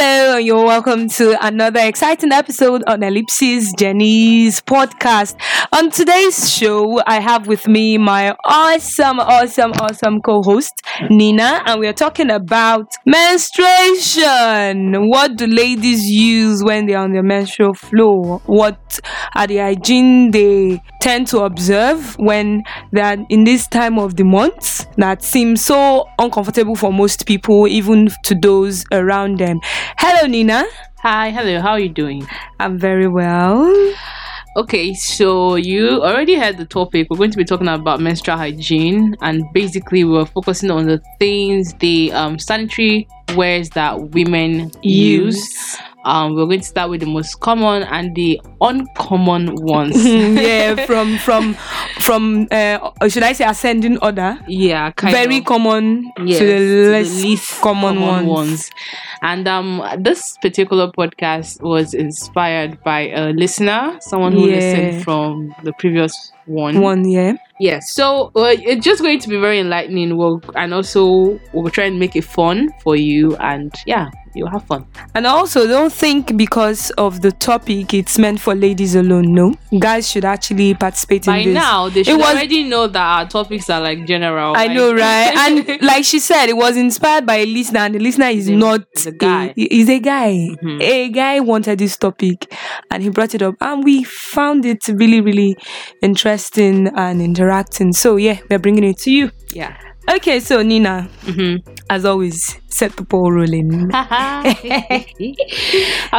Hello, and you're welcome to another exciting episode on Ellipsis Jenny's podcast. On today's show, I have with me my awesome, awesome, awesome co host, Nina, and we are talking about menstruation. What do ladies use when they're on their menstrual flow? What are the hygiene they tend to observe when they're in this time of the month that seems so uncomfortable for most people, even to those around them? Hello, Nina. Hi, hello, how are you doing? I'm very well. Okay, so you already had the topic. We're going to be talking about menstrual hygiene, and basically, we're focusing on the things, the um, sanitary wares that women use. Use. Um, we're going to start with the most common and the uncommon ones. yeah, from from from uh, should I say ascending order? yeah, Very of. common Yes, to the to less least common, ones. And um, this particular podcast was inspired by a listener, someone who Yeah. listened from the previous one. One, yeah. Yeah, so uh, it's just going to be very enlightening. We'll, and also, we'll try and make it fun for you. And yeah, you'll have fun. And also, don't think because of the topic it's meant for ladies alone. No, guys should actually participate By in this. By now, they should was- already know that our topics are like general. I like- know, right? And like she said, it was inspired by a listener, and the listener is The- not a guy. He's a guy. Mhm. A guy wanted this topic, and he brought it up, and we found it really, really interesting and interacting. So yeah, we're bringing it to you. yeah. Okay, so Nina, hmm as always, set the ball rolling. How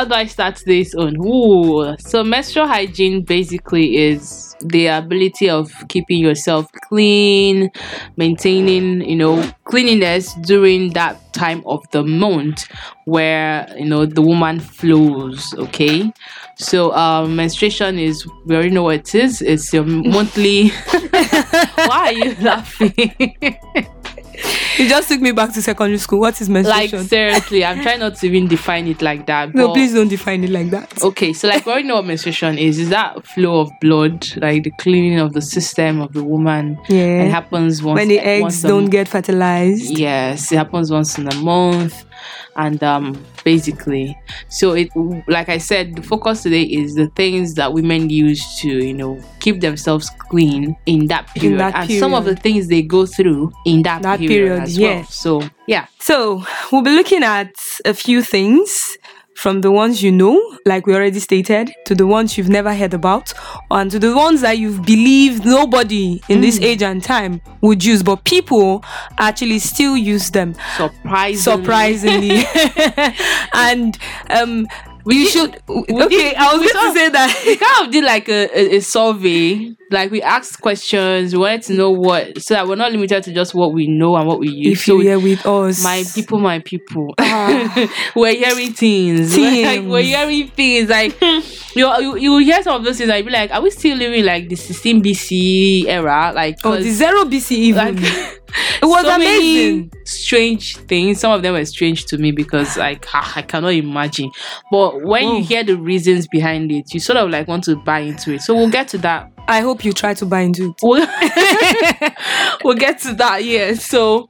do I start this on? Ooh, so menstrual hygiene basically is the ability of keeping yourself clean, maintaining, you know, cleanliness during that time of the month where you know the woman flows. Okay, so um, menstruation is we already know what it is. It's your monthly. Why are you laughing? It just took me back to secondary school. What is menstruation? like seriously, I'm trying not to even define it like that. no, please don't define it like that. Okay, so like we know what menstruation is. Is that flow of blood, like the cleaning of the system of the woman? Yeah. It happens once when the eggs don't m- get fertilized. Yes, it happens once in a month, and um, basically, so it like I said, the focus today is the things that women use to you know keep themselves clean in that period, that and some of the things they go through in that, That period, period, as yeah. well. So yeah, So we'll be looking at a few things from the ones you know, like we already stated, to the ones you've never heard about, and to the ones that you've believed nobody in Mm. this age and time would use, but people actually still use them. surprisingly, Surprisingly, and um, you did- should. we Okay, did- I was we going to say that we kind of did like a, a, a survey. Like we asked questions, we wanted to know what, so that we're not limited to just what we know and what we use. If so you're here with us, my people, my people, Ah. we're hearing things. Like, we're hearing things. Like you, you, you hear some of those things. I'd be like, are we still living like the 16 BC era? Like, oh, the zero BC even. like it was so amazing. strange things. Some of them were strange to me because like ah, I cannot imagine. But when you hear the reasons behind it, you sort of like want to buy into it. So we'll get to that. I hope you try to buy into it. We'll, we'll get to that. Yeah. So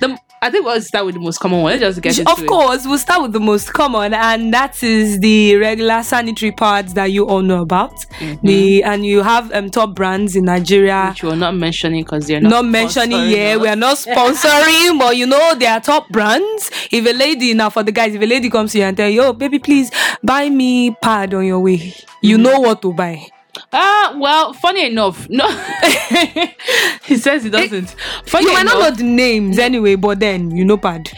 the I think we'll start with the most common one. Let's just get into Of it. course, we'll start with the most common, and that is the regular sanitary pads that you all know about. Mm-hmm. The and you have um, top brands in Nigeria. Which we're not mentioning because they're not, Not mentioning here, we are not sponsoring, but you know they are top brands. If a lady now for the guys, if a lady comes to you and tell you, "Oh, baby, please buy me pad on your way," you know what to buy. Ah, well, funny enough, no. he says he doesn't. Funny You might not know the names anyway, but then you know pad.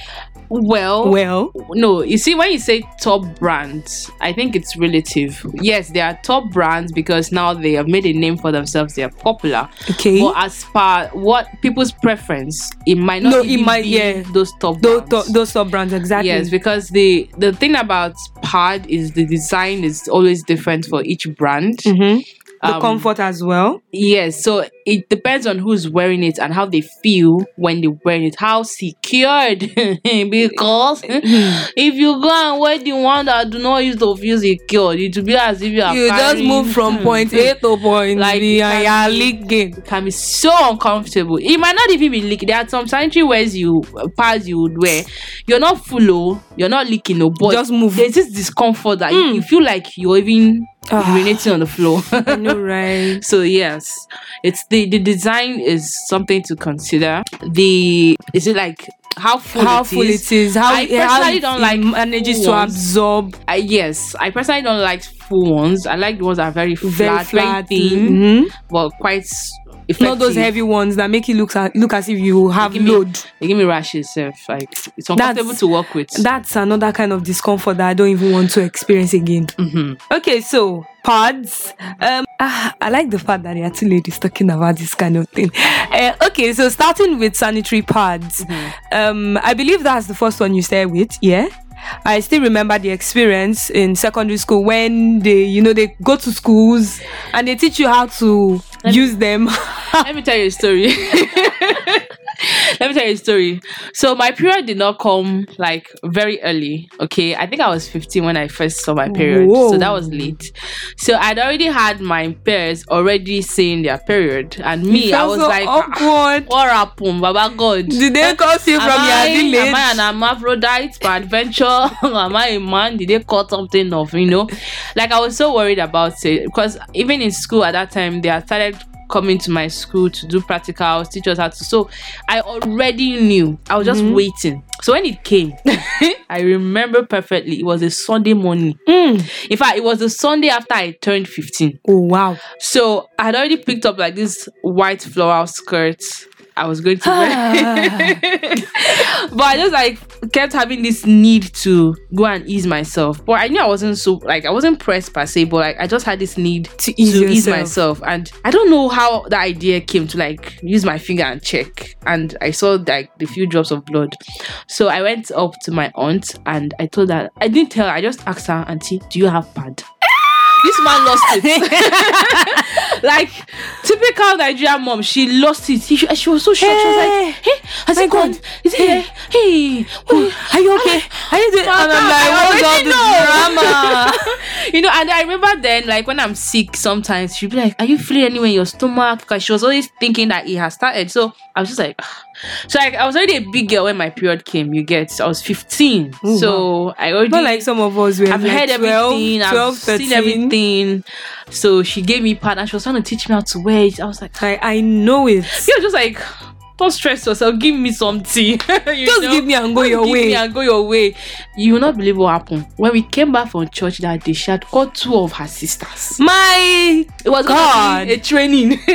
Well, Well, no you see when you say top brands i think it's relative yes they are top brands because now they have made a name for themselves they are popular okay. but as far what people's preference it might not No, it might- be yeah. those top those, brands. those top brands exactly. Yes, because the the thing about pad is the design is always different for each brand. Mhm. The Um, comfort as well. Yes, so it depends on who's wearing it and how they feel when they're wearing it, how secured. because if you go and wear the one that do not use to feel secured, it will be as if you are you just move from point A to point Like, B and you are leaking. it can be so uncomfortable. It might not even be leaking. There are some sanitary wears you pads you would wear. You're not full, oh, you're not leaking, no, but Just move. there's this discomfort that you, you feel like you're even. Urinating on the floor. I know, right? so yes, it's the the design is something to consider. The is it like how full how it full is? it is, how, I how personally it don't like manages to ones. absorb I, yes, I personally don't like full ones. I like the ones that are very flat, very very, flat, thin, mhm. but quite effective. not those heavy ones that make you look as, look as if you have me- load. They give me rashes, self. Like it's uncomfortable That's- to work with. That's another kind of discomfort that I don't even want to experience again. hmm Okay, so pads. Um, ah, I like the fact that there are two ladies talking about this kind of thing. Uh, okay, so starting with sanitary pads. Um, I believe that's the first one you started with. Yeah. I still remember the experience in secondary school when they, you know, they go to schools and they teach you how to use them. Let me tell you a story. Let me tell you a story. So my period did not come like very early. Okay, I think I was 15 when I first saw my period, Whoa. so that was late. So I'd already had my peers already seeing their period, and me, I was so like, "Ah, awkward. "What happened, Baba God?" Did they cause you from your village? am I an hermaphrodite by adventure? am I a man? Did they cut something off? You know, like I was so worried about it because even in school at that time, they had started coming to my school to do practicals, teach us how to. So I already knew. I was just Mm-hmm. waiting. So when it came, I remember perfectly. It was a Sunday morning. Mm. In fact, it was the Sunday after I turned 15. Oh wow. So I had already picked up like this white floral skirt. I was going to wear. but I just like kept having this need to go and ease myself. But I knew I wasn't so like I wasn't pressed per se, but like I just had this need To ease ease myself. And I don't know how the idea came to like use my finger and check. And I saw like the few drops of blood. So I went up to my aunt and I told her I didn't tell her, I just asked her, Auntie, do you have pad? This man lost it. like typical Nigerian mom, she lost it. She, she was so shocked. She was like, "Hey, has My it gone? God. Is it here? Hey, wait, Are you okay? Are you doing? And I'm like, what's all the know." drama? you know, and I remember then, like when I'm sick, sometimes she'd be like, "Are you feeling anywhere in your stomach?" Because she was always thinking that it has started. So I was just like, "Ah." So like I was already a big girl when my period came. You get, I was 15, Oh, so I already Not like some of us. Were I've like heard 12, everything. 12, I've 13. seen everything. So she gave me and she was trying to teach me how to wear it. I was like, I, I know it. you're just like, don't stress yourself. Give me something. Just know? give me and go Just your give way. me and go your way. You will not believe what happened when we came back from church that day. She had called two of her sisters. My It was God. a training.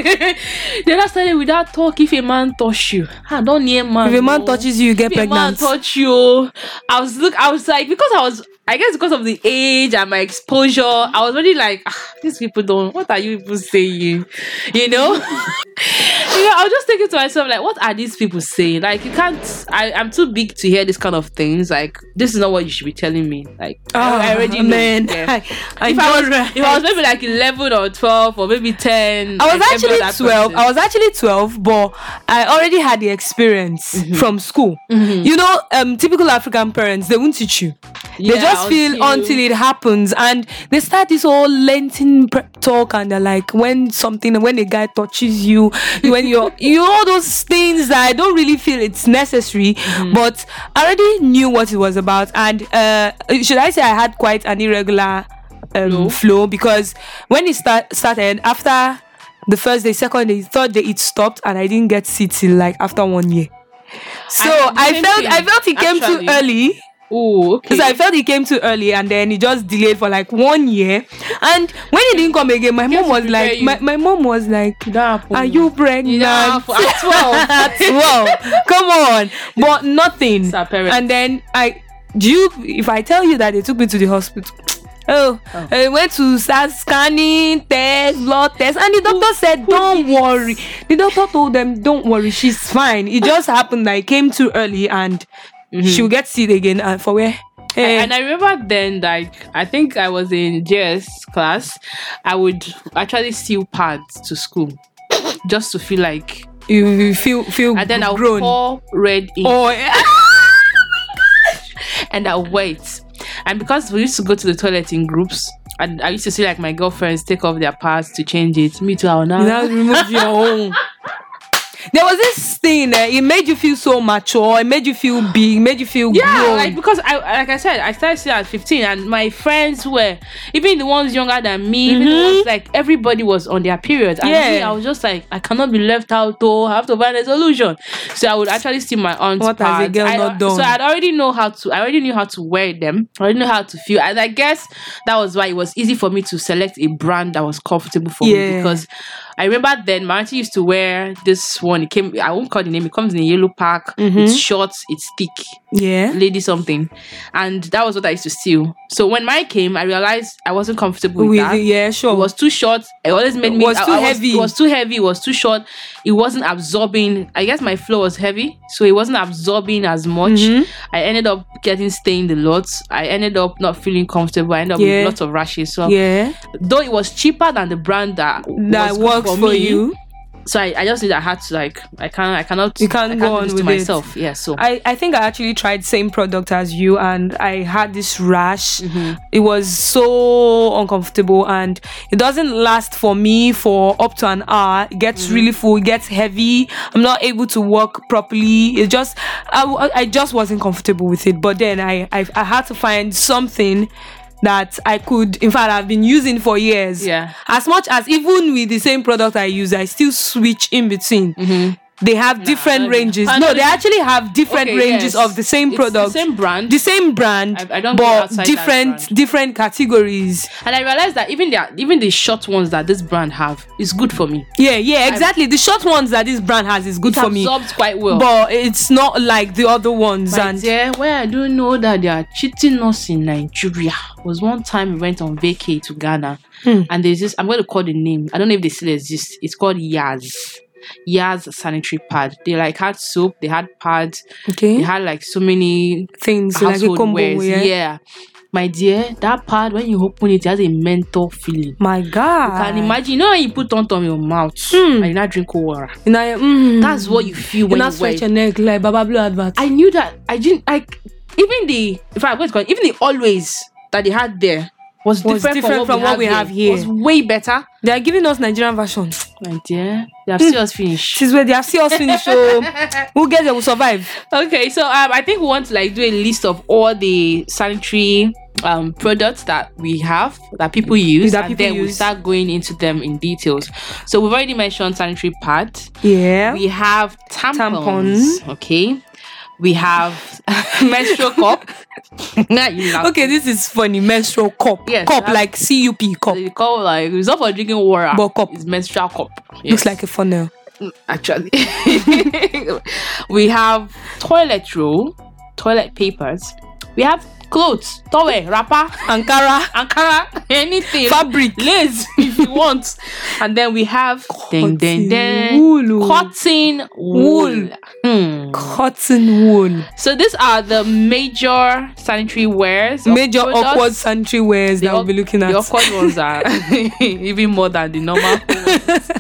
then I started without talk. If a man touch you, I don't near man. if a man no. touches you, you get If a man pregnant. touch you, oh. I was look. I was like because I was. I guess because of the age and my exposure, I was already like, ah, these people don't. What are you people saying? You know. you know, I was just thinking to myself like, what are these people saying? Like, you can't. I, I'm too big to hear this kind of things. Like, this is not what you should be telling me. Like, oh, I already know. Ah, man. Yeah. I, I if I was, know, if I was maybe like eleven or twelve or maybe ten, I was actually 12. person. I was actually 12, but I already had the experience Mm-hmm. from school. You know, um, typical African parents, they won't teach you. they Yeah, just feel until- until it happens. And they start this whole Lenten talk, and they're like, when something, when a guy touches you, when you're, you all those things that I don't really feel it's necessary, Mm-hmm. but I already knew what it was about. And uh, should I say I had quite an irregular um, Flow? flow because when it start, started after the first day, second day, third day, it stopped, and I didn't get sick till like after one year. So I- I, felt thing, I felt it came actually. too early. Oh, okay. Because I felt it came too early and then it just delayed for like one year. And when it didn't come again, my mom was like, my, my mom was like. Are you pregnant? Yeah, at 12. At 12. Come on. But nothing. And then I do you if I tell you that they took me to the hospital. Oh, I went to start scanning, test, blood test, and the doctor said, "Don't worry." The doctor told them, "Don't worry, she's fine." It just happened that it came too early, and she'll get sick again. And for where? Eh, and I remember then, like I think I was in JS class, I would actually steal pads to school. just to feel like. You, you feel feel And then I'll grown. pour red ink oh, yeah. and I'll wait. And because we used to go to the toilet in groups, and I used to see like my girlfriends take off their pads to change it. Me too, I'll now. Now remove your own. There was this thing that it made you feel so mature. It made you feel big. Made you feel good. Yeah, grown. like because I like I said, I started seeing at 15 and my friends were even the ones younger than me, even the ones mm-hmm. like everybody was on their period And Yeah. me, I was just like, I cannot be left out though. I have to find a solution. So I would actually see my aunt's What has a girl I- not done? So I'd already know how to I already knew how to wear them. I already know how to feel. And I guess that was why it was easy for me to select a brand that was comfortable for me because I remember then my auntie used to wear this one. It came I won't call the name, it comes in a yellow pack. Mm-hmm. It's short, it's thick yeah. lady something and that was what i used to steal so when mine came i realized i wasn't comfortable with, With that yeah, sure. it was too short it always made It me was I- too I heavy. it was too heavy it was too short it wasn't absorbing i guess my flow was heavy so it wasn't absorbing as much Mhm. i ended up getting stained a lot i ended up not feeling comfortable i ended up Yeah. with lots of rashes so yeah. though it was cheaper than the brand that That was works for, me, you. So I, I just did i had to like i can't i cannot You can't I go do on with to it. myself yeah so I, I think I actually tried same product as you and I had this rash. Mm-hmm. It was so uncomfortable and it doesn't last for me for up to an hour. It gets Mm-hmm. really full, it gets heavy. I'm not able to walk properly. It just I, I just wasn't comfortable with it. But then I, I I had to find something that I could in fact I've been using for years. Yeah. As much as even with the same product I use, I still switch in between. Mm-hmm. They have different ranges. I No, they actually have different Okay, ranges yes. of the same product. the same brand the same brand, I- I don't but different different categories. And I realized that even the even the short ones that this brand have is good for me. Yeah, yeah, exactly. the short ones that this brand has is good for me, absorbs quite well. but it's not like the other ones. My and dear, where I don't know that they are cheating us in Nigeria was one time we went on vacay to Ghana, Hmm. and there's this. I'm going to call the name. I don't know if they still exist. It's called Yaz. Yaz sanitary pad. They like had soap. They had pads. okay, They had like so many things like a household combo. wares. Yeah. yeah. My dear, that pad when you open it, it has a mental feeling. My God, can imagine you know when you put on on your mouth Hmm. and you not drink water. You know, mm, That's what you feel you when you stretch your neck like Baba Blue advert. I knew that I didn't like even the if I was going even the always that they had there was, Was different, different from, what, we have here. Was way better. They are giving us Nigerian version. My dear, they have seen us finish. This is where they have see us finish. So who gets there will survive. Okay, so um, I think we want to like do a list of all the sanitary um products that we have that people use, That and people then we use. start going into them in details. So we've already mentioned sanitary pads. Yeah. We have tampons. Tampons. Okay. We have menstrual cup. You laugh. Okay, this is funny. Menstrual cup. Yes, cup that- like CUP cup. They call like it's not for drinking water. But cup. It's menstrual cup. Looks like a funnel. Mm, actually. we have toilet roll, toilet papers. We have clothes, towel, wrapper, Ankara. ankara, anything. Fabric. lace if you want. And then we have ding ding ding wool. cotton wool. Hmm. Cotton wool. So these are the major sanitary wares. Major awkward sanitary wears that we'll be looking at. The awkward ones are even more than the normal ones.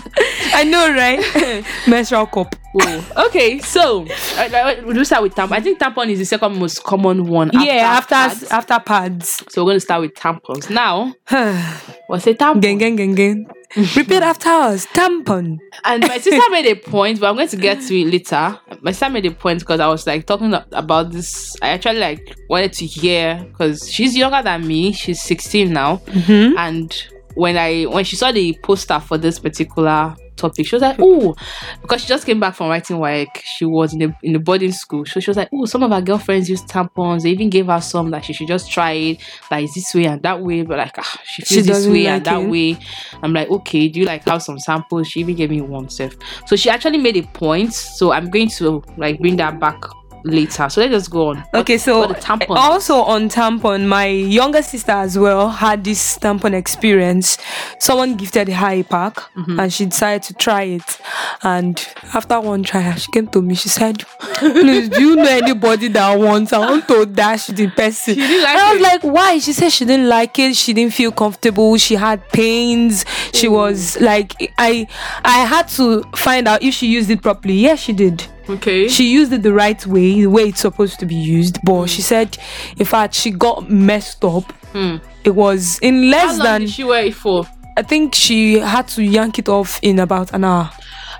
I know, right? Menstrual cup. Oh, okay, so uh, uh, we'll start with tampon. I think tampon is the second most common one. yeah, after pads. after pads. So we're going to start with tampons. Now, what's a tampon? Gang, gang, gang. Repeat after us. Tampon. And my sister made a point, but I'm going to get to it later. My sister made a point because I was like talking about this. I actually like wanted to hear because she's younger than me. She's 16 now, Mm-hmm. and when I when she saw the poster for this particular topic, she was like, "Oh," because she just came back from writing like she was in the in the boarding school. So she was like, "Oh, some of her girlfriends use tampons. They even gave her some that she should just try it. Like this way and that way." But like, ah, she She feels this way like and that way. I'm like, okay, do you like have some samples? She even gave me one self. So she actually made a point. So I'm going to like bring that back later. So let's just go on. Okay, so What also on tampon, my younger sister as well had this tampon experience. Someone gifted her a pack Mm-hmm. and she decided to try it. And after one try, she came to me. She said, Please, do you know anybody that wants? I want to dash the person. didn't like and I was it? like, Why? She said she didn't like it. She didn't feel comfortable. She had pains. She was like, I, I had to find out if she used it properly. Yes, she did Okay. she used it the right way, the way it's supposed to be used. Hmm. But she said, in fact, she got messed up. Hmm. It was in How less long than, did she wear it for? I think she had to yank it off in about an hour.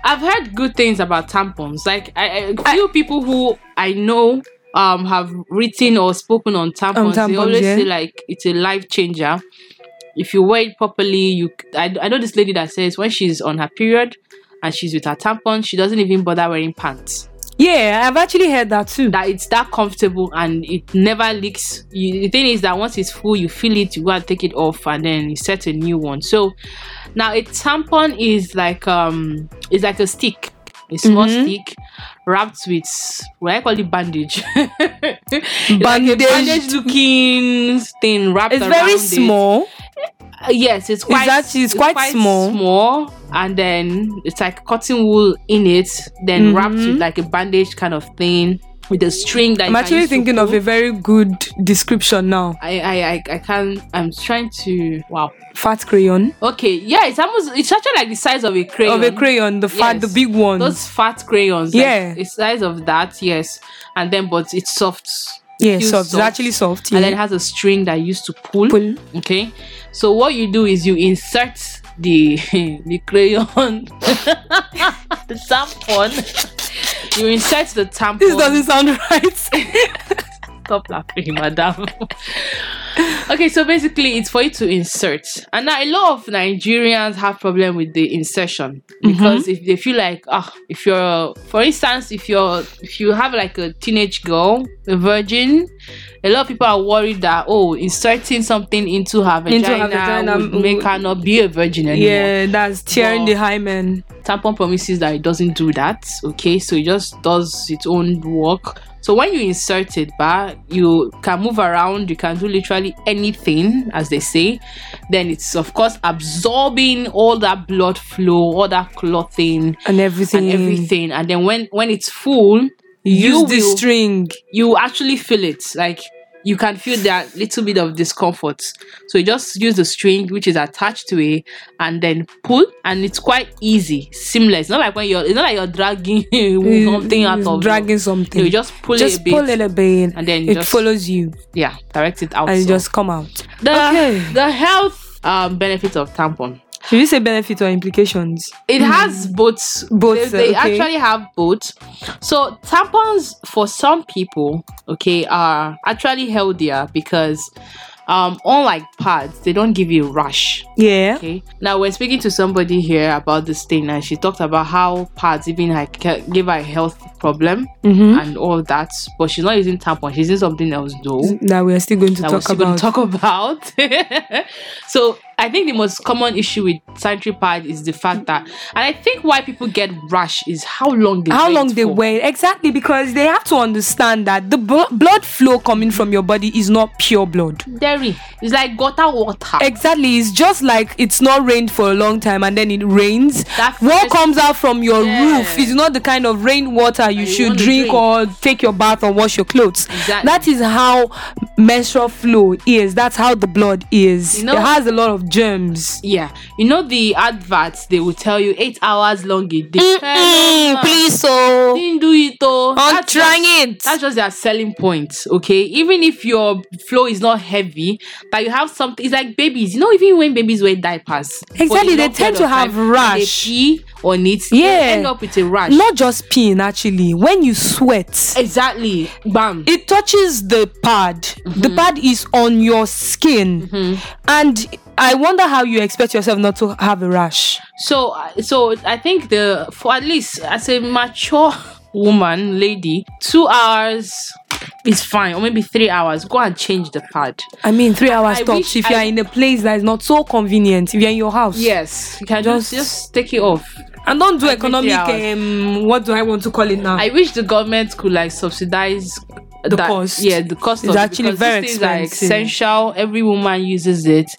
I've heard good things about tampons. Like I, I few people who I know um have written or spoken on tampons. they tampons, always yeah. say like it's a life changer. If you wear it properly, you I, I know this lady that says when she's on her period and she's with her tampon, she doesn't even bother wearing pants. Yeah, I've actually heard that too. That it's that comfortable and it never leaks. You, the thing is that once it's full, you feel it, you go and take it off, and then you set a new one. So now a tampon is like um, it's like a stick, a small Mhm. stick wrapped with what I call it bandage. It's like bandage looking thing wrapped it's very it. Uh, yes, it's quite. actually- it's quite small. Small, and then it's like cotton wool in it, then wrapped Mhm. with like a bandage kind of thing with a string that. I'm actually thinking of a very good description now. I, I, I, I can't. I'm trying to. Wow. Fat crayon. Okay. Yeah, it's almost. It's actually like the size of a crayon. Of a crayon, the fat, the big one. Those fat crayons. like, Yeah. the size of that. Yes. And then, but it's soft. Yeah, feels soft. It's actually soft. And then it has a string that you used to pull. Pull. Okay. So what you do is you insert the the crayon, the tampon. You insert the tampon. This doesn't sound right. Stop laughing, madam. okay, so basically, it's for you to insert, and now a lot of Nigerians have problem with the insertion because if they feel like ah, if you're, for instance, if you're, if you have like a teenage girl, a virgin, a lot of people are worried that oh, inserting something into her vagina, Into her vagina, would make her not be a virgin anymore. yeah, that's tearing Wow. the hymen. Tampon promises that it doesn't do that. Okay, so it just does its own work. So when you insert it back, you can move around, you can do literally anything, as they say. Then it's of course absorbing all that blood flow, all that clothing And everything. and everything. And then when when it's full, you Use you the will- string. you actually feel it. Like you can feel that little bit of discomfort. So you just use the string which is attached to it and then pull and it's quite easy, seamless. It's not like when you're it's not like you're dragging something out of dragging something. you just pull just it a bit it a bit and then it just follows you yeah, direct it out. and So just come out. the, okay. the health um benefits of tampon. Should we say benefit or implications? It has both. Both, They, they okay. actually have both. So tampons for some people, okay, are actually healthier because um unlike pads, they don't give you rash. Yeah. Okay. Now we're speaking to somebody here about this thing, and she talked about how pads even like give her a health problem Mm-hmm. and all that. But she's not using tampon; she's using something else though. That we are still going to That we're talk still going about. to talk about. so I think the most common issue with sanitary pad is the fact that, and I think why people get rash is how long they how wait long they for. wait exactly because they have to understand that the blo- blood flow coming from your body is not pure blood Dairy. It's like gutter water. exactly it's just like it's not rained for a long time and then it rains That what comes out from your Yeah. roof is not the kind of rainwater you you should drink, drink. or take your bath or wash your clothes Exactly. that is how menstrual flow is that's how the blood is You know- it has a lot of germs Yeah, you know the adverts they will tell you eight hours long a day. Please so didn't do it though. i'm That's trying just- it That's just their selling point, okay? Even if your flow is not heavy, but you have something. It's like babies, you know. Even when babies wear diapers, Exactly, they tend to have time, rash. They pee on it, Yeah. end up with a rash. not just peeing actually when you sweat exactly, bam. it touches the pad the Mm-hmm. pad is on your skin and i wonder how you expect yourself not to have a rash So, so I think the for at least as a mature woman, lady, two hours is fine, or maybe three hours. Go and change the pad. i mean three hours I tops if you're in a place that is not so convenient if you're in your house Yes, you can Just- just take it off. And don't do economic um what do i want to call it now I wish the government could like subsidize The that- cost. Yeah, the cost It's of actually very these things are expensive. essential. Every woman uses it.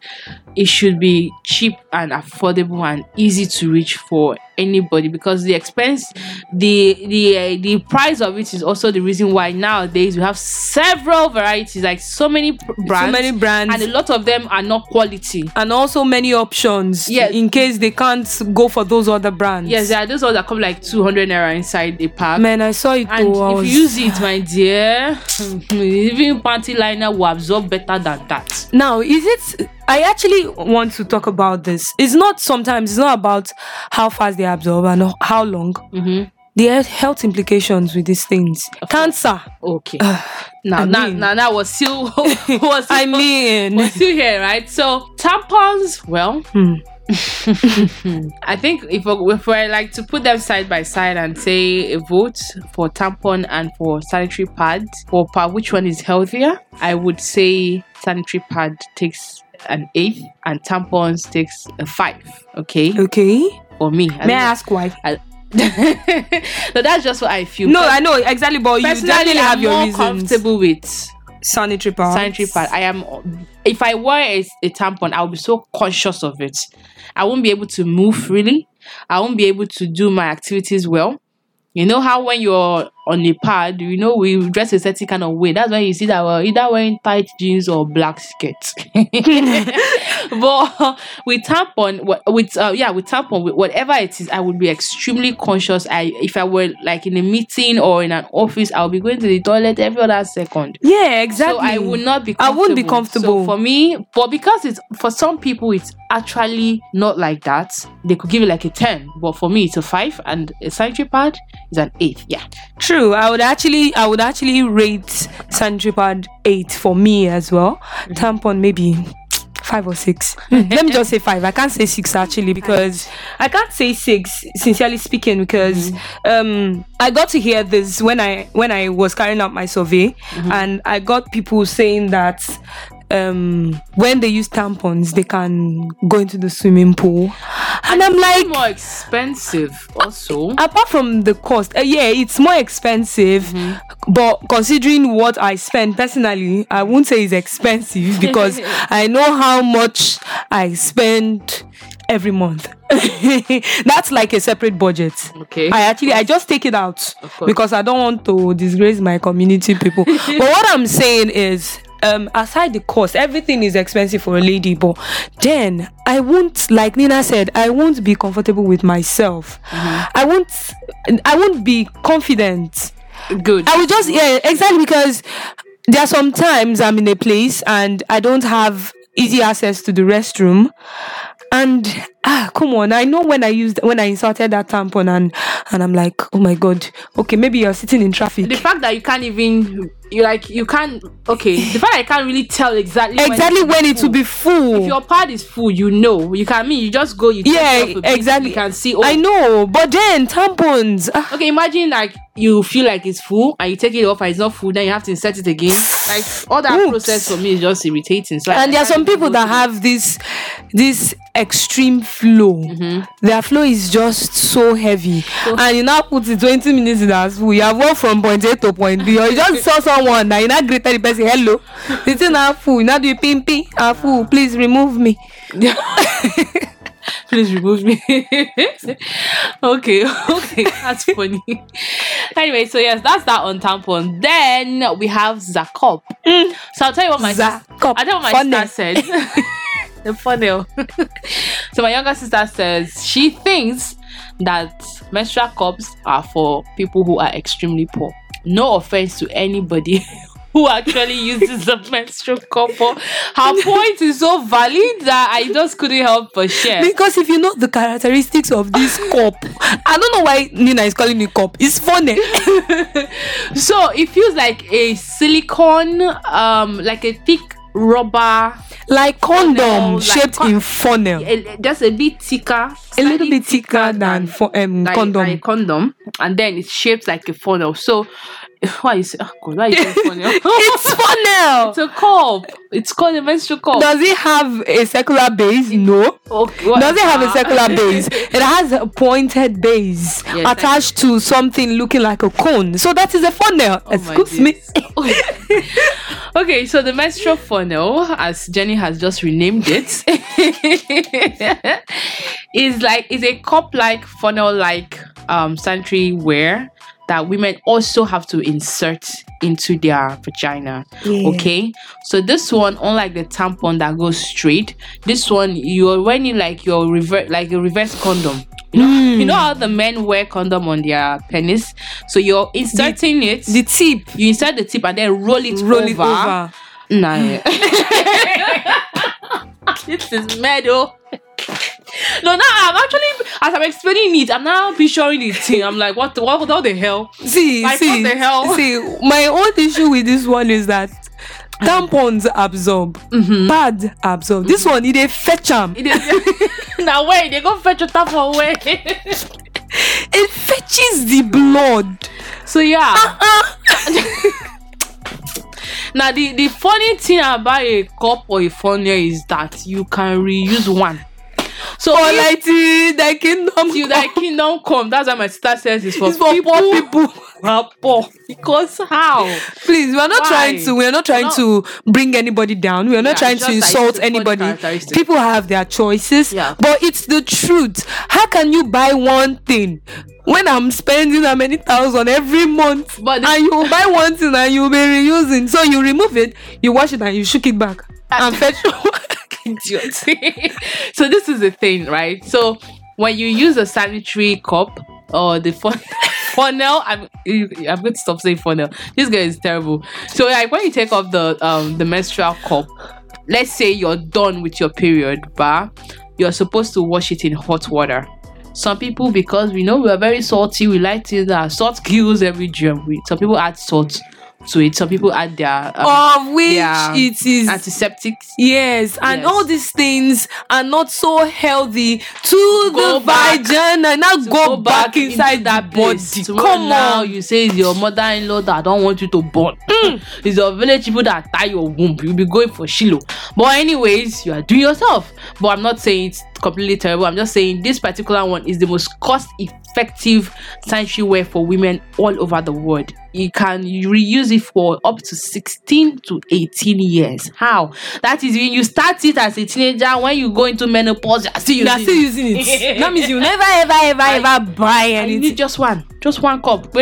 It should be cheap and affordable and easy to reach for anybody because the expense, the the uh, the price of it is also the reason why nowadays we have several varieties, like so many brands, so many brands and a lot of them are not quality. and also many options Yeah. in case they can't go for those other brands Yes, there are those ones that come like two hundred naira inside the pack. man i saw it And though, if you use it, my dear, even panty liner will absorb better than that. now is it i actually want to talk about this it's not sometimes it's not about how fast they absorb and how long Mm-hmm. the health- implications with these things cancer Okay. Uh, now, I now, mean- now, that was still was i mean was still here, right? So tampons, well, Hmm. I think if if I like to put them side by side and say a vote for tampon and for sanitary pads, for which one is healthier, I would say sanitary pad takes an eight, and tampons takes a five. Okay, okay for me. may i ask why no, that's just what I feel. no i know exactly but you definitely I'm have your more reasons comfortable with sanitary pads sanitary pad. I am. If I wear a, a tampon, I'll be so conscious of it. I won't be able to move freely. I won't be able to do my activities well. You know how when you're on a pad, you know we dress a certain kind of way. That's why you see that we're either wearing tight jeans or black skirts. but with tampon, with uh, yeah, with tampon, with whatever it is, I would be extremely conscious. I if I were like in a meeting or in an office, I'll be going to the toilet every other second. yeah exactly So I would not be. I wouldn't be So comfortable. for me, but because it's for some people, it's actually not like that. They could give it like a ten, but for me, it's a five, and a sanitary pad is an eight. Yeah, True. I would actually I would actually rate sanitary pad eight for me as well. Mm-hmm. Tampon maybe five or six. Hmm, Let me just say five. I can't say six actually because I can't say six, sincerely speaking, because Mm-hmm. um I got to hear this when I when I was carrying out my survey Mm-hmm. and I got people saying that um when they use tampons they can go into the swimming pool. And I'm like more expensive also. apart from the cost uh, yeah it's more expensive but considering what i spend personally i won't say it's expensive because i know how much i spend every month that's like a separate budget Okay. i actually i just take it out because i don't want to disgrace my community people but what i'm saying is um aside the cost everything is expensive for a lady but then i won't like nina said i won't be comfortable with myself. I won't i won't be confident. Good. I will just yeah exactly because there are some times I'm in a place and I don't have easy access to the restroom, and ah come on I know when I used when I inserted that tampon and and I'm like oh my god okay maybe you're sitting in traffic. The fact that you can't even you like you can't okay the fact i can't really tell exactly exactly when, when it will be full. if your pad is full you know you can I mean you just go you yeah off a bit, exactly you can see oh I know but then tampons ah, Okay, imagine like you feel like it's full and you take it off and it's not full, then you have to insert it again. Like all that Oops. process for me is just irritating. So and there are some people that have this this extreme flow Mm-hmm. their flow is just so heavy and you now put it 20 minutes in school you have walked from point a to point b or you just saw someone that you now greeted the person hello the thing na full you now do pim pim ah full please remove me. Please remove me. okay, okay, that's funny. anyway, so yes, that's that on tampon. Then we have Zakop. So I'll tell you what my Zakop. I'll tell you what my Funnel. sister said. the funnel. so my younger sister says she thinks that menstrual cups are for people who are extremely poor. No offense to anybody who actually uses a menstrual cup. But her point is so valid that I just couldn't help but share. because if you know the characteristics of this cup i don't know why nina is calling it cup it's funny So it feels like a silicone, um, like a thick rubber, like condom Funnel, like shaped con- in funnel a- just a bit thicker, a little bit thicker than for um like, condom like condom, and then it's shaped like a funnel. So why is oh God, why is it funnel? it's funnel. it's a cup. It's called a menstrual cup. Does it have a circular base? No. okay, what Does it have a circular base? It has a pointed base Yes, attached to something looking like a cone. So that is a funnel. Oh Excuse me. okay, so the menstrual funnel, as Jenny has just renamed it, is like is a cup-like funnel-like um sanitary ware that women also have to insert into their vagina. Yeah. Okay, so this one, unlike the tampon that goes straight, this one you're wearing like your reverse, like a reverse condom. You know, Hmm. you know how the men wear condom on their penis, so you're inserting it. The tip. you insert the tip and then roll it Roll over. it over. Nah, yeah. this is metal. No, now I'm actually as I'm explaining it, I'm now picturing the thing. I'm like, what the what, what the hell? See, Like, see, what the hell? see. My own issue with this one is that tampons absorb, Mm-hmm. pad absorb. This one, it a fetch. It is now wait, they go fetch your tap away. It fetches the blood. so yeah. now the, the funny thing about a cup or a funnel is that you can reuse one. So Or if like the, the kingdom. till thy kingdom come, that's why my sister says it's for It's for people. poor people. who are poor. Because how? Please, we are not Why? trying to. We are not trying Not- to bring anybody down. We are not Yeah, trying to insult anybody. People have their choices. Yeah. But it's the truth. How can you buy one thing when I'm spending how many thousand every month? But the- and you buy one thing and you'll be reusing. So you remove it, you wash it, and you shook it back and fetch. Idiot. so this is the thing, right? So when you use a sanitary cup or the fun- funnel, I'm I'm going to stop saying funnel. This guy is terrible. So like when you take off the um the menstrual cup, let's say you're done with your period, but you're supposed to wash it in hot water. Some people, because we know we are very salty, we like things that salt kills every germ. We, some people add salt to it. Some people add their um, of which their it is antiseptics. Yes, and Yes. all these things are not so healthy to Go the back. vagina. Now go, back, inside into that body. Tomorrow Come now, on. you say it's your mother-in-law that don't want you to born. Mm. it's your village people that tie your womb. You'll be going for Shiloh. But anyways, you are doing yourself. But I'm not saying it's completely terrible. I'm just saying this particular one is the most cost-effective sanitary wear for women all over the world. You can reuse it for up to 16 to 18 years. How? That is when you start it as a teenager. When you go into menopause, you're still You are using still it. using it. that means you never, ever, ever, ever buy And you need just one, just one cup.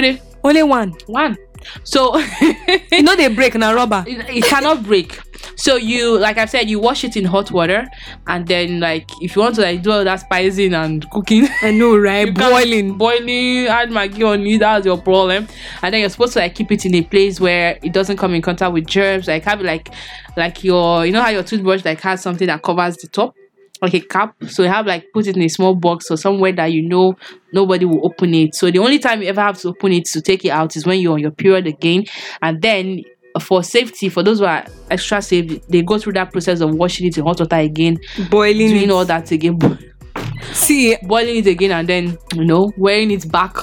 Only one. one. So You know they break na rubber. it, it cannot break. So you, like I said, you wash it in hot water, and then like if you want to like do all that spicing and cooking, I know, right? Boiling. boiling, add maggi on it. That's your problem. And then you're supposed to like keep it in a place where it doesn't come in contact with germs. Like have like, like your, you know how your toothbrush like has something that covers the top. Like a cap, so you have like put it in a small box or somewhere that you know nobody will open it. So the only time you ever have to open it to take it out is when you're on your period again, and then for safety, for those who are extra safe, they go through that process of washing it in hot water again, Boiling. doing it. all that again, See, boiling it again, and then you know wearing it back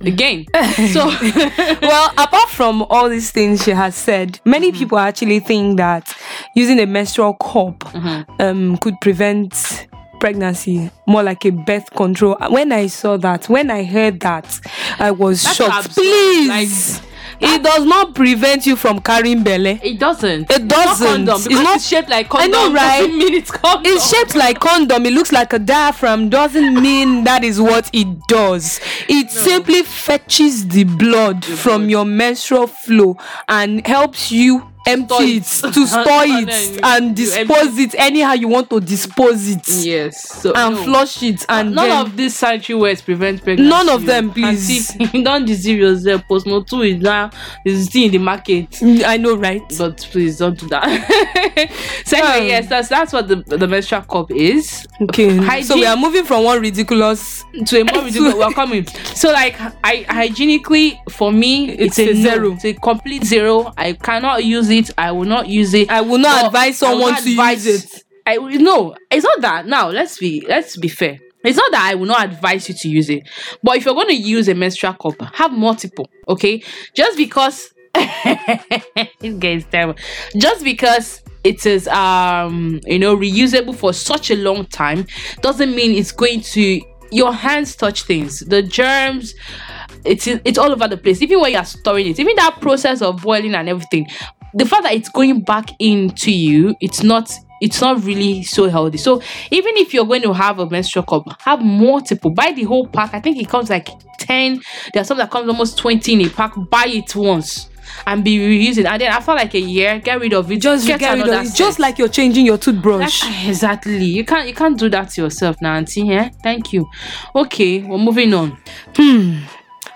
again. so well, apart from all these things she has said, many Mm-hmm. people actually think that using a menstrual cup Mm-hmm. um, could prevent pregnancy, more like a birth control. When I saw that, when I heard that, I was That's shocked. absurd. Please, it ah. does not prevent you from carrying belly. it doesn't. It It's not doesn't. condom It's not- it's shaped like condom. I know, right? doesn't mean it's condom. It's shaped like condom. It looks like a diaphragm. Doesn't mean that is what it does. It simply fetches the blood from blood. your menstrual flow and helps you empty it, to store it and dispose it anyhow you want to dispose it yes. So and no. flush it and None then of these sanitary wears prevent pregnancy. None of them, please. see, don't deceive yourself. Postinor two is now is still in the market. I know right. But please don't do that. so anyway, Um, yes, that's that's what the the menstrual cup is. Okay, so we are moving from one ridiculous. to a more ridiculous we're coming so like I, hygienically for me It's it's, a a, no. zero. it's a complete zero i cannot use it i will not use it I will not advise someone not to advise use it. I no, it's not that. Now let's be let's be fair. It's not that I will not advise you to use it, but if you're going to use a menstrual cup, have multiple, okay? Just because this guy is terrible. Just because it is um you know reusable for such a long time doesn't mean it's going to your hands touch things. The germs it's it's all over the place. Even when you are storing it, even that process of boiling and everything, the fact that it's going back into you, it's not it's not really so healthy. So even if you're going to have a menstrual cup, have multiple. Buy the whole pack. I think it comes like 10. There's some that comes almost 20 in a pack. Buy it once and be reusing. And then after like a year, get rid of it. Just get, rid of it. Just like you're changing your toothbrush. Like, exactly. You can't you can't do that to yourself now, auntie. Yeah? Thank you. Okay, we're moving on. Hmm.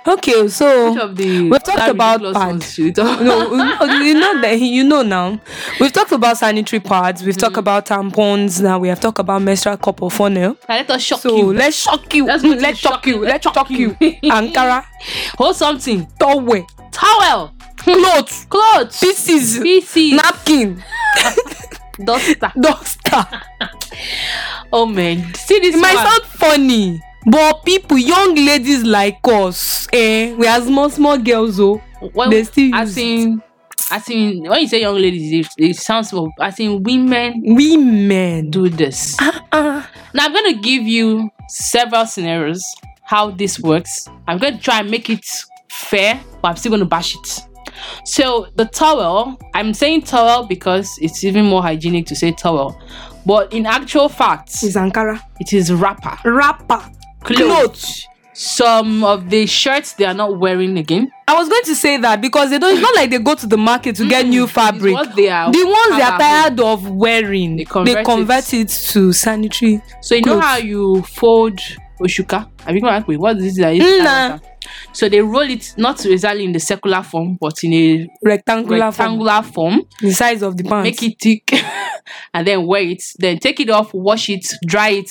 Okay, so Which of the we've talked about ridiculous pad. ones should talk- no, no, oh, you know that you know now. We've talked about sanitary pads. We've talked mm. about tampons. Now we have talked about menstrual cup of funnel. Let us shock So you. let's shock you. Let's go to the let's shock you. let's shock you. Ankara, Hold something. towel, Towel. clothes, Clothes. pieces, Pieces. napkin, Duster. duster. Oh man. See this It might sound funny, but people, young ladies like us, eh, we are small, small girls, oh. when, they still use it. as in when you say young ladies it, it sounds more as in women Women. do this Uh, now i'm going to give you several scenarios how this works i'm going to try and make it fair but i'm still going to bash it so the towel i'm saying towel because it's even more hygienic to say towel but in actual fact it's Ankara. it is wrapper Wrapper. Clothes some of the shirts they are not wearing again I was going to say that because they don't. It's not like they go to the market to get new fabric. they are the ones they are tired of wearing, They they convert convert, it. it. to sanitary. So you know how you fold oshuka? Have you gone What is this is? Nah. So they roll it not exactly in the circular form, but in a rectangular, form, rectangular form. the size of the pants. Make it thick, and then wear it. Then take it off, wash it, dry it,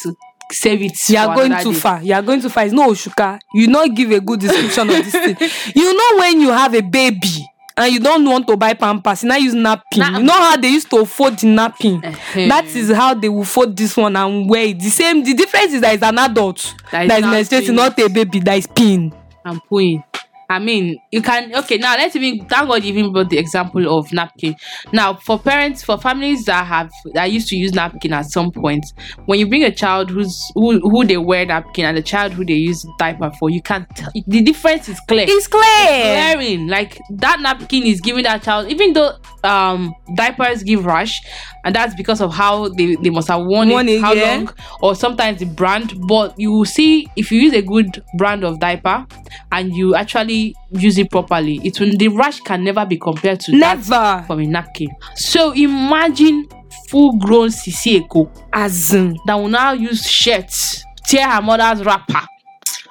save it. you are going too day. far. You are going too far. It's no Oshuka. You not give a good description of this thing. You know when you have a baby and you don't want to buy pampers, you now use napkin. Nah. You know how they used to fold the. Eh-heh. That is how they will fold this one and wear it. The same. The difference is that it's an adult That that is is, not menstruating, not a baby that is peeing. and pulling. I mean, you can okay now. Let's even thank God you even brought the example of napkin. Now, for parents, for families that have that used to use napkin at some point, when you bring a child who's who, who they wear napkin and the child who they use diaper for, you can't. Tell, the difference is clear. It's clear. Glaring, like that napkin is giving that child, even though um diapers give rash, and that's because of how they, they must have worn, Worn it, it, how yeah. long, or sometimes the brand. But you will see if you use a good brand of diaper and you actually use it properly, it will the rash can never be compared to that Never. from a napkin. So imagine full-grown Sisi Eko As in, that will now use shirts, tear her mother's wrapper.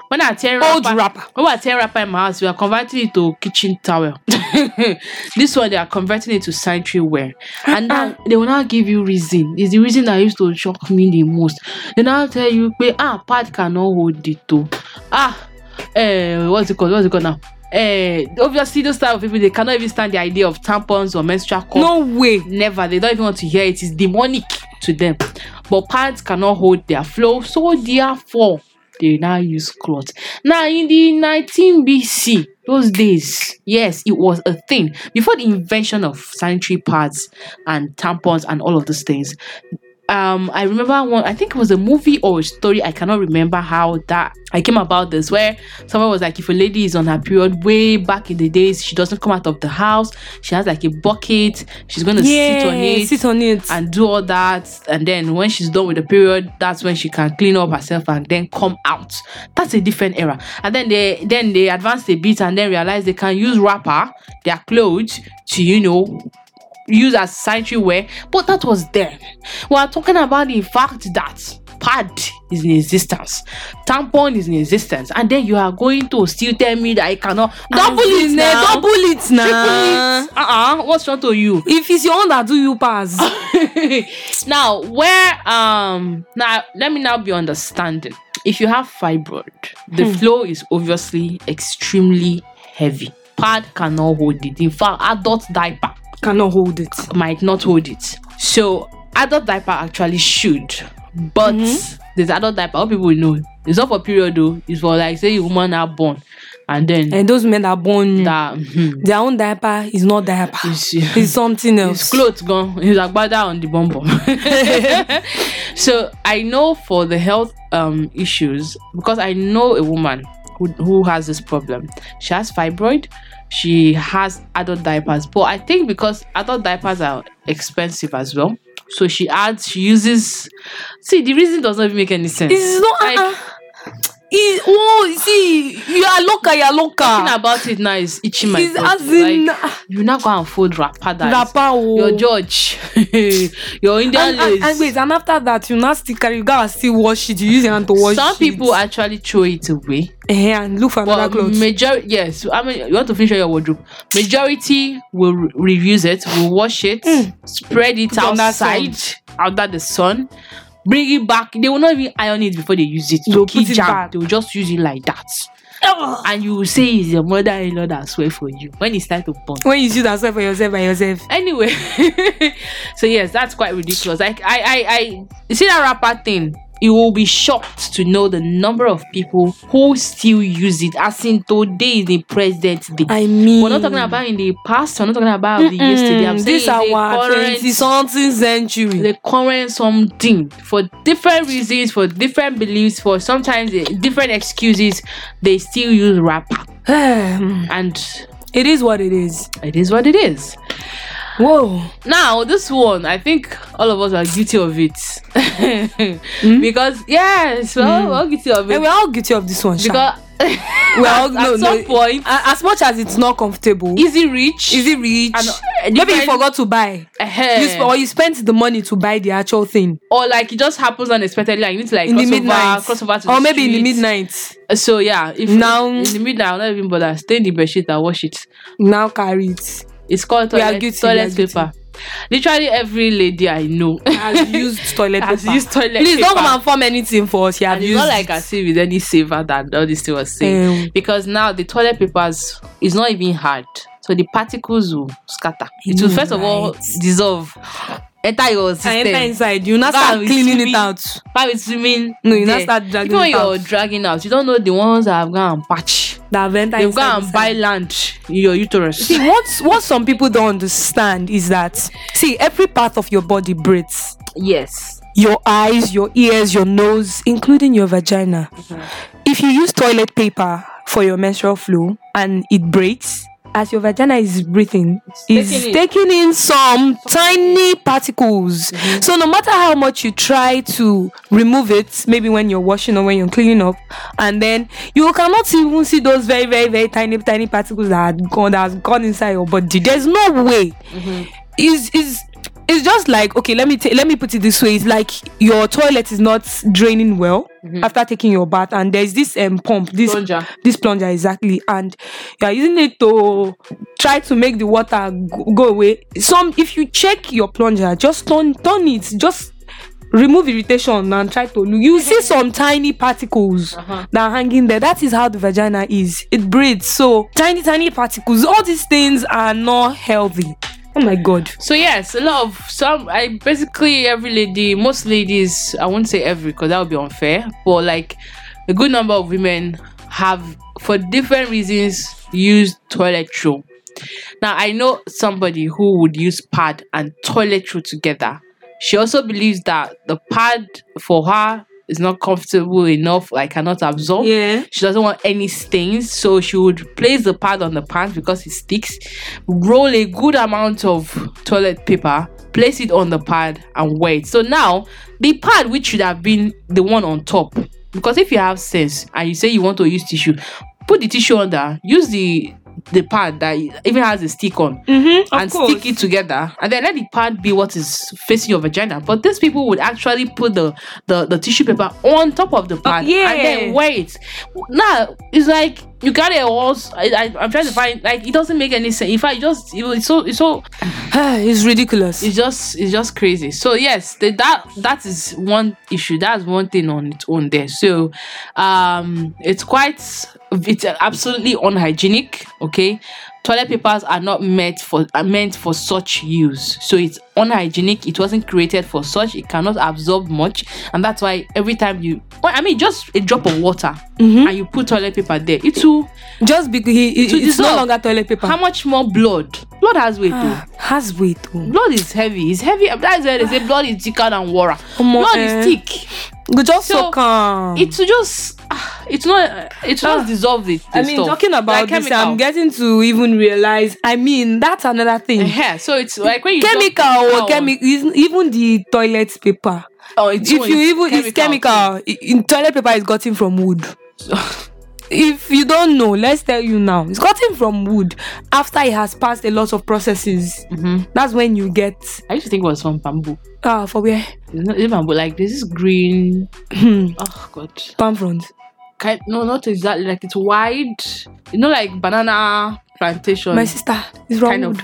When I tear Old wrapper, wrapper. when I tear wrapper in my house, we are converting it to kitchen towel. this one they are converting it to sanitary wear, and now they will now give you reason. It's the reason that used to shock me the most. They now tell you, "Pé, ah, pad cannot hold it too. Ah, eh, what's it called? What's it called now? Eh, obviously those type of people they cannot even stand the idea of tampons or menstrual cup. No way. never. They don't even want to hear it. It's demonic to them. But pads cannot hold their flow. So therefore they now use cloth. Now in the 19 bc those days yes it was a thing. Before the invention of sanitary pads and tampons and all of those things um i remember one i think it was a movie or a story i cannot remember how that i came about this where someone was like if a lady is on her period way back in the days she doesn't come out of the house she has like a bucket she's going to Yeah, sit on it sit on it. and do all that and then when she's done with the period that's when she can clean up herself and then come out that's a different era and then they then they advanced a bit and then realized they can use wrapper their clothes to you know use as sanitary wear but that was then. We are talking about the fact that pad is in existence tampon is in existence and then you are going to still tell me that i cannot. Double it eh, now. Double it triple now. it. Uh-uh. What's wrong to you? If it's your own that do you pass. now where um now let me now be understanding. If you have fibroid the flow is obviously extremely heavy. Pad cannot hold it. In fact adult diaper Cannot hold it. might not hold it so adult diaper actually should But Mm-hmm. there's adult diaper. What people will know. It's not for period though. It's for like say a woman are born, and then And those men are born, that mhm, their own diaper is not diaper. is- It's something else. his clothes gone. He's like bada on the bum bum. so I know for the health um issues because I know a woman who who has this problem. She has fibroid. She has adult diapers, but I think because adult diapers are expensive as well. So she adds, she uses. See, the reason does not even make any sense. It's not. Like, uh-uh. It, oh, see, you are local, you are Talking local. about it now is itching my body. as in like, you now go and fold wrapper that wrapper. oh. your judge, your Indian and, and, and wait, and after that, you now still carry, you gotta still wash it. You use your hand to wash Some it. people actually throw it away. Eh, and look for another But clothes. majority, yes. I mean, you want to finish your wardrobe. Majority will re- reuse it, will wash it, spread it Put outside, under the sun, bring it back. They will not even iron it before they use it. To keep jam. They will just use it like that. Ugh. And you will say it's your mother-in-law that swear for you when it's time to burn. when you that stuff for yourself by yourself. anyway so yes that's quite ridiculous like i i i you see that wrapper thing you will be shocked to know the number of people who still use it as in today is the present day I mean, we're not talking about in the past we're not talking about the yesterday i'm saying this in our the twenty current something century. the current something for different reasons for different beliefs for sometimes eh, different excuses they still use wrapper and it is what it is. it is what it is Whoa. Now, this one, I think all of us are guilty of it. Because, yes, well, we're all guilty of And it. we're all guilty of this one. Because, we're at, no, at no, some point, as much as it's not comfortable, easy reach. easy reach. And, uh, Maybe you forgot to buy. Eh, You sp- or you spent the money to buy the actual thing or like it just happens unexpectedly, like you need to like in the midnight, over, cross over to or maybe in the midnight. So yeah, if Now- in the midnight, I'll not even bother. Stay in the bed bedsheet and wash it. Now carry it. It's called toilet, guilty, toilet paper. Literally every lady I know Has used toilet has paper. used toilet Please paper. don't come and form anything for us. You have and it's used not like as if it's any safer that all this thing was saying. Um, because now the toilet papers is not even hard so the particles will scatter it will first of all dissolve enter your and system enter inside. You now start cleaning swimming. it out. while it's swimming No, you now start dragging even when you're out. dragging out you don't know the ones that have gone and patch That entered they've gone and buy land in your uterus See what what some people don't understand is that see every part of your body breathes. yes Your eyes, your ears, your nose, including your vagina. Mm-hmm. If you use toilet paper for your menstrual flow and it breaks, as your vagina is breathing, is taking it. taking in some tiny particles. So no matter how much you try to remove it, maybe when you're washing or when you're cleaning up, and then you cannot even see those very, very, very tiny, tiny particles that had gone that has gone inside your body. There's no way. Is is it's just like okay let me ta- let me put it this way it's like your toilet is not draining well after taking your bath and there's this um pump this Plunger. this plunger exactly and you are using it to try to make the water go, go away. Some if you check your plunger just turn turn it just remove irritation and try to look you see some tiny particles Uh-huh. that are hanging there that is how the vagina is it breathes. So tiny tiny particles all these things are not healthy oh my god So yes, a lot of some. I basically every lady, most ladies. I won't say every because that would be unfair. But like a good number of women have, for different reasons, used toilet roll. Now I know somebody who would use pad and toilet roll together. She also believes that the pad for her is not comfortable enough, like cannot absorb. yeah She doesn't want any stains, so she would place the pad on the pants because it sticks, roll a good amount of toilet paper, place it on the pad, and wait. So now, the pad, which should have been the one on top, because if you have sense and you say you want to use tissue, put the tissue under, use the the pad that even has a stick on. Mm-hmm, and stick it together and then let the pad be what is facing your vagina. But these people would actually put the the, the tissue paper on top of the pad yeah. and then wait now it's like you got it all I, i'm trying to find like it doesn't make any sense. In fact it just it, it's so it's so it's ridiculous. it's just it's just crazy. So yes the, that that is one issue. That's one thing on its own there. So um it's quite it's absolutely unhygienic. Okay, toilet papers are not meant for are meant for such use. So it's unhygienic. It wasn't created for such. It cannot absorb much, and that's why every time you, well, I mean, just a drop of water and you put toilet paper there, it will. Just because he, he- it's no longer toilet paper. How much more blood? Blood has weight though. Has weight. oh. Blood is heavy. It's heavy. That's why they say blood is thicker than water. Blood eh. is thick. Just So, so calm. It's just. ah, It's not. It's Ah. not dissolve the, the I mean, stuff. talking about Like this, chemical. I'm getting to even realize. I mean, that's another thing. Yeah, so it's like when you chemical or chemical, even the toilet paper. Oh, it's if you even it's chemical, in toilet paper is gotten from wood. if you don't know, let's tell you now. It's gotten from wood after it has passed a lot of processes. hmm That's when you get I used to think it was from bamboo. ah for where It's not it's bamboo. Like there's this green. oh God. palm front. Kind, no, not exactly. Like it's wide. You know, like banana plantation. My sister is from kind of.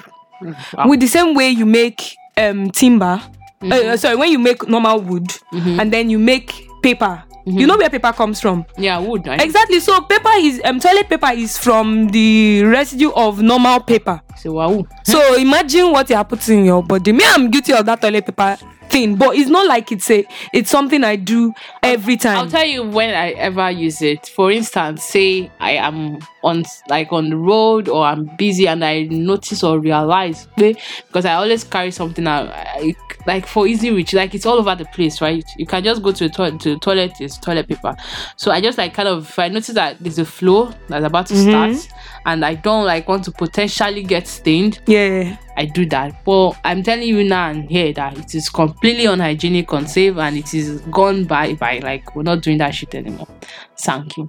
Wow. With the same way you make um timber. uh, uh, sorry, when you make normal wood Mhm. and then you make paper. You know where paper comes from. Yeah, wood. I Exactly. So paper is um toilet paper is from the residue of normal paper. say wow. So imagine what you are putting in your body. Me, I'm guilty of that toilet paper thing, but it's not like it's a it's something I do every time. I'll tell you when I ever use it. For instance, say I am on like on the road or I'm busy and I notice or realize because I always carry something out I, like for easy reach. Like it's all over the place, right? You can just go to the toilet to the toilet, it's toilet paper. So I just like kind of if I notice that there's a flow that's about to mm-hmm. start and I don't like want to potentially get stained, yeah. I do that. But I'm telling you now and here that it is completely unhygienic, unsafe, and it is gone by by like we're not doing that shit anymore. Thank you.